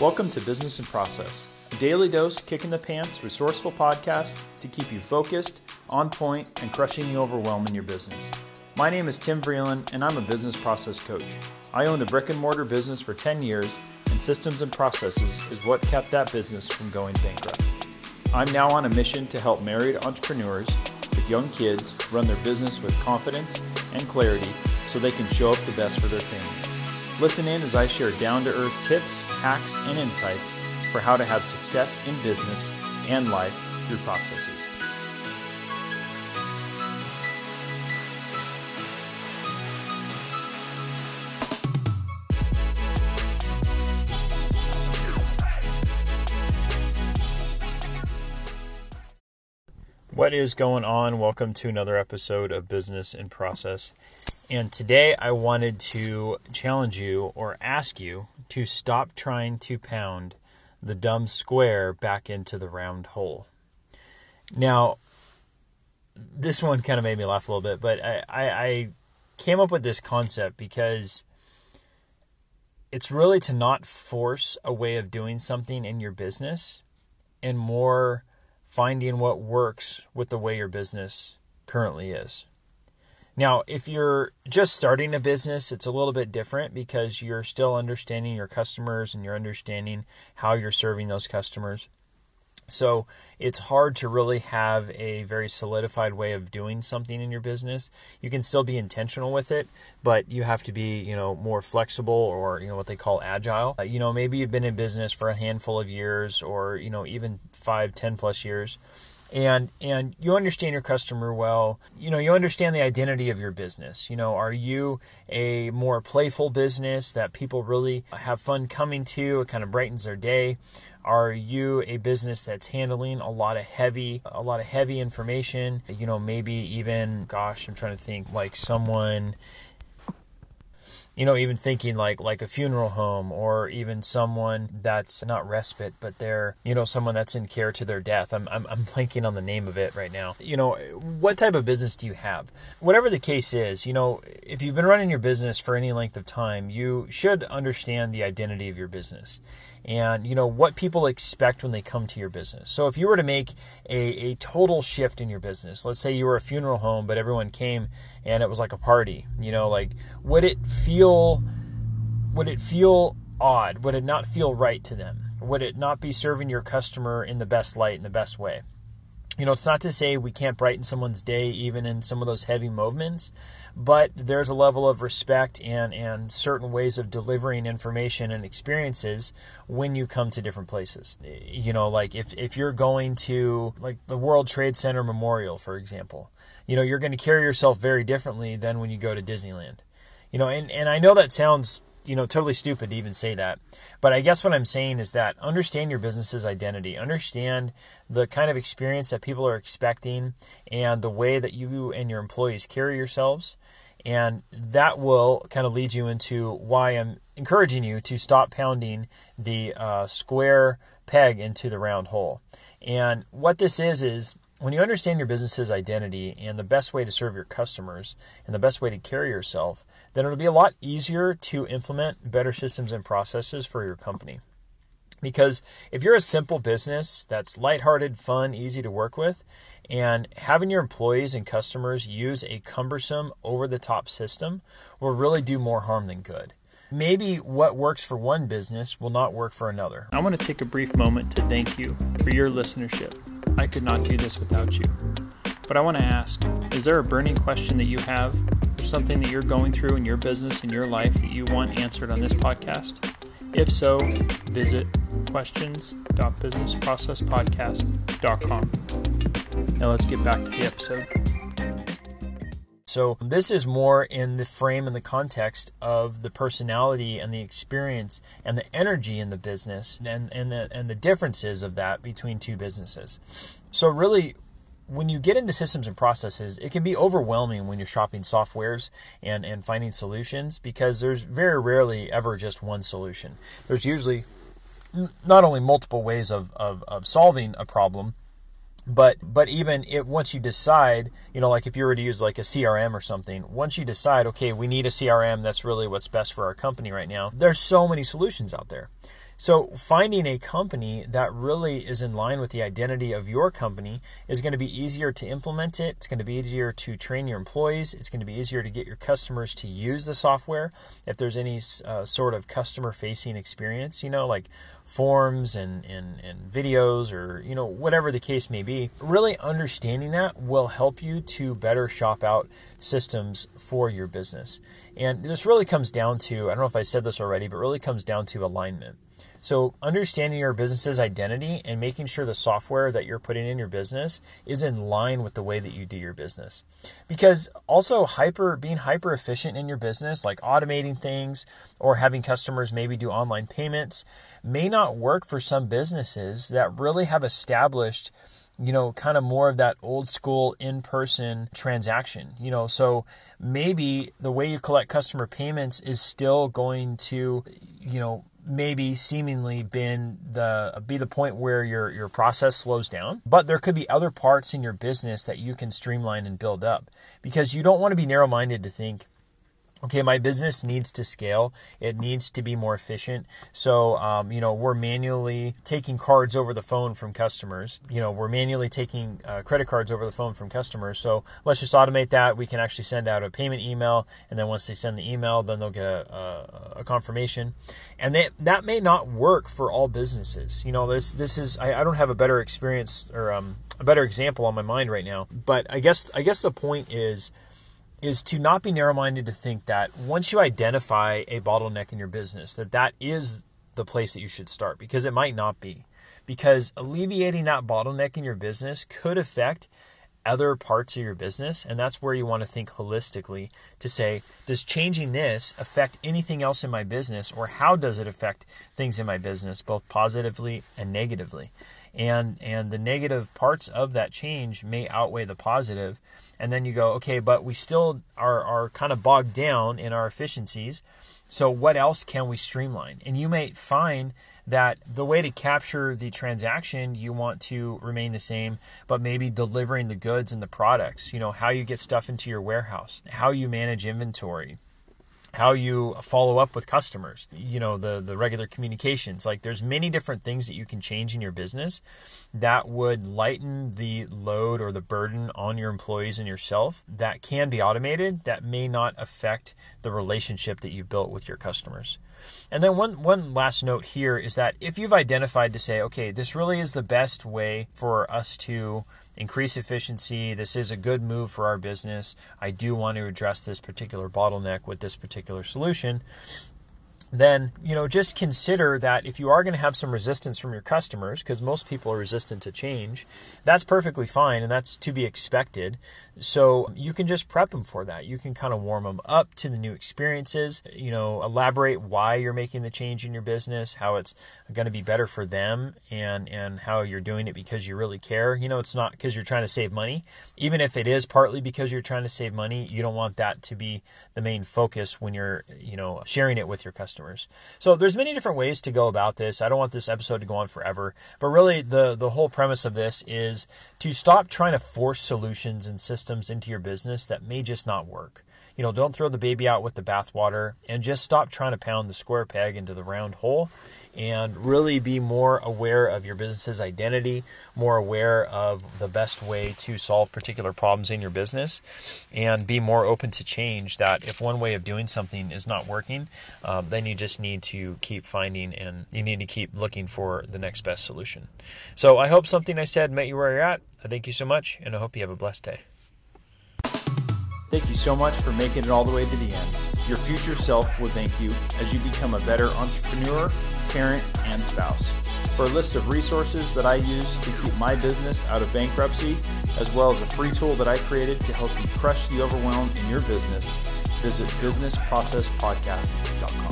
Welcome to Business and Process, a daily dose, kick in the pants, resourceful podcast to keep you focused, on point, and crushing the overwhelm in your business. My name is Tim Vreeland, and I'm a business process coach. I owned a brick and mortar business for 10 years, and systems and processes is what kept that business from going bankrupt. I'm now on a mission to help married entrepreneurs with young kids run their business with confidence and clarity so they can show up the best for their family. Listen in as I share down to earth tips, hacks, and insights for how to have success in business and life through processes. What is going on? Welcome to another episode of Business in Process. And today I wanted to challenge you or ask you to stop trying to pound the dumb square back into the round hole. Now, this one kind of made me laugh a little bit, but I, I, I came up with this concept because it's really to not force a way of doing something in your business and more finding what works with the way your business currently is. Now, if you're just starting a business, it's a little bit different because you're still understanding your customers and you're understanding how you're serving those customers. So it's hard to really have a very solidified way of doing something in your business. You can still be intentional with it, but you have to be, you know, more flexible or, you know, what they call agile. Uh, you know, maybe you've been in business for a handful of years or, you know, even five, ten plus years and and you understand your customer well. You know you understand the identity of your business. You know are you a more playful business that people really have fun coming to? It kind of brightens their day. Are you a business that's handling a lot of heavy a lot of heavy information? You know maybe even gosh i'm trying to think like someone you know even thinking like like a funeral home or even someone that's not respite but they're you know someone that's in care to their death. I'm, I'm i'm blanking on the name of it right now. You know what type of business do you have? Whatever the case is you know if you've been running your business for any length of time you should understand the identity of your business and you know what people expect when they come to your business. So if you were to make a, a total shift in your business, let's say you were a funeral home, but everyone came and it was like a party, you know, like would it feel would it feel odd? Would it not feel right to them? Would it not be serving your customer in the best light in the best way? You know, it's not to say we can't brighten someone's day even in some of those heavy movements, but there's a level of respect and, and certain ways of delivering information and experiences when you come to different places. You know, like if, if you're going to like the World Trade Center Memorial, for example, you know, you're going to carry yourself very differently than when you go to Disneyland. You know, and, and I know that sounds you know, totally stupid to even say that. But I guess what I'm saying is that understand your business's identity, understand the kind of experience that people are expecting and the way that you and your employees carry yourselves. And that will kind of lead you into why I'm encouraging you to stop pounding the uh, square peg into the round hole. And what this is, is when you understand your business's identity and the best way to serve your customers and the best way to carry yourself, then it'll be a lot easier to implement better systems and processes for your company. Because if you're a simple business that's lighthearted, fun, easy to work with, and having your employees and customers use a cumbersome, over the top system will really do more harm than good. Maybe what works for one business will not work for another. I want to take a brief moment to thank you for your listenership. I could not do this without you. But I want to ask is there a burning question that you have, or something that you're going through in your business, in your life that you want answered on this podcast? If so, visit questions.businessprocesspodcast.com. Now let's get back to the episode. So, this is more in the frame and the context of the personality and the experience and the energy in the business and, and, the, and the differences of that between two businesses. So, really, when you get into systems and processes, it can be overwhelming when you're shopping softwares and, and finding solutions because there's very rarely ever just one solution. There's usually not only multiple ways of, of, of solving a problem, but but even if once you decide you know like if you were to use like a crm or something once you decide okay we need a crm that's really what's best for our company right now there's so many solutions out there So, finding a company that really is in line with the identity of your company is going to be easier to implement it. It's going to be easier to train your employees. It's going to be easier to get your customers to use the software if there's any uh, sort of customer facing experience, you know, like forms and, and, and videos or, you know, whatever the case may be. Really understanding that will help you to better shop out systems for your business. And this really comes down to I don't know if I said this already, but really comes down to alignment. So, understanding your business's identity and making sure the software that you're putting in your business is in line with the way that you do your business. Because also hyper being hyper efficient in your business, like automating things or having customers maybe do online payments, may not work for some businesses that really have established you know, kind of more of that old school in person transaction. You know, so maybe the way you collect customer payments is still going to, you know, maybe seemingly been the be the point where your your process slows down but there could be other parts in your business that you can streamline and build up because you don't want to be narrow minded to think okay, my business needs to scale. It needs to be more efficient. So, um, you know, we're manually taking cards over the phone from customers. You know, we're manually taking uh, credit cards over the phone from customers. So let's just automate that. We can actually send out a payment email, and then once they send the email, then they'll get a, a, a confirmation. And they, that may not work for all businesses. You know, this this is I, I don't have a better experience or um, a better example on my mind right now. But I guess I guess the point is is to not be narrow-minded to think that once you identify a bottleneck in your business that that is the place that you should start because it might not be. Because alleviating that bottleneck in your business could affect other parts of your business and that's where you want to think holistically to say does changing this affect anything else in my business or how does it affect things in my business both positively and negatively and and the negative parts of that change may outweigh the positive. And then you go okay but we still are are kind of bogged down in our efficiencies. So what else can we streamline? And you may find that the way to capture the transaction you want to remain the same but maybe delivering the goods and the products you know how you get stuff into your warehouse how you manage inventory how you follow up with customers you know the the regular communications. Like there's many different things that you can change in your business that would lighten the load or the burden on your employees and yourself that can be automated that may not affect the relationship that you built with your customers and then one one last note here is that if you've identified to say okay this really is the best way for us to increase efficiency. This is a good move for our business. I do want to address this particular bottleneck with this particular solution then you know just consider that if you are going to have some resistance from your customers because most people are resistant to change that's perfectly fine and that's to be expected. So you can just prep them for that. You can kind of warm them up to the new experiences you know elaborate why you're making the change in your business how it's going to be better for them and and how you're doing it because you really care. You know it's not because you're trying to save money. Even if it is partly because you're trying to save money you don't want that to be the main focus when you're you know sharing it with your customers customers. So there's many different ways to go about this. I don't want this episode to go on forever, but really the the whole premise of this is to stop trying to force solutions and systems into your business that may just not work. You know, don't throw the baby out with the bathwater and just stop trying to pound the square peg into the round hole and really be more aware of your business's identity, more aware of the best way to solve particular problems in your business, and be more open to change. That if one way of doing something is not working, um, then you just need to keep finding and you need to keep looking for the next best solution. So I hope something I said met you where you're at. I thank you so much, and I hope you have a blessed day. Thank you so much for making it all the way to the end. Your future self will thank you as you become a better entrepreneur parent, and spouse. For a list of resources that I use to keep my business out of bankruptcy, as well as a free tool that I created to help you crush the overwhelm in your business, visit businessprocesspodcast.com.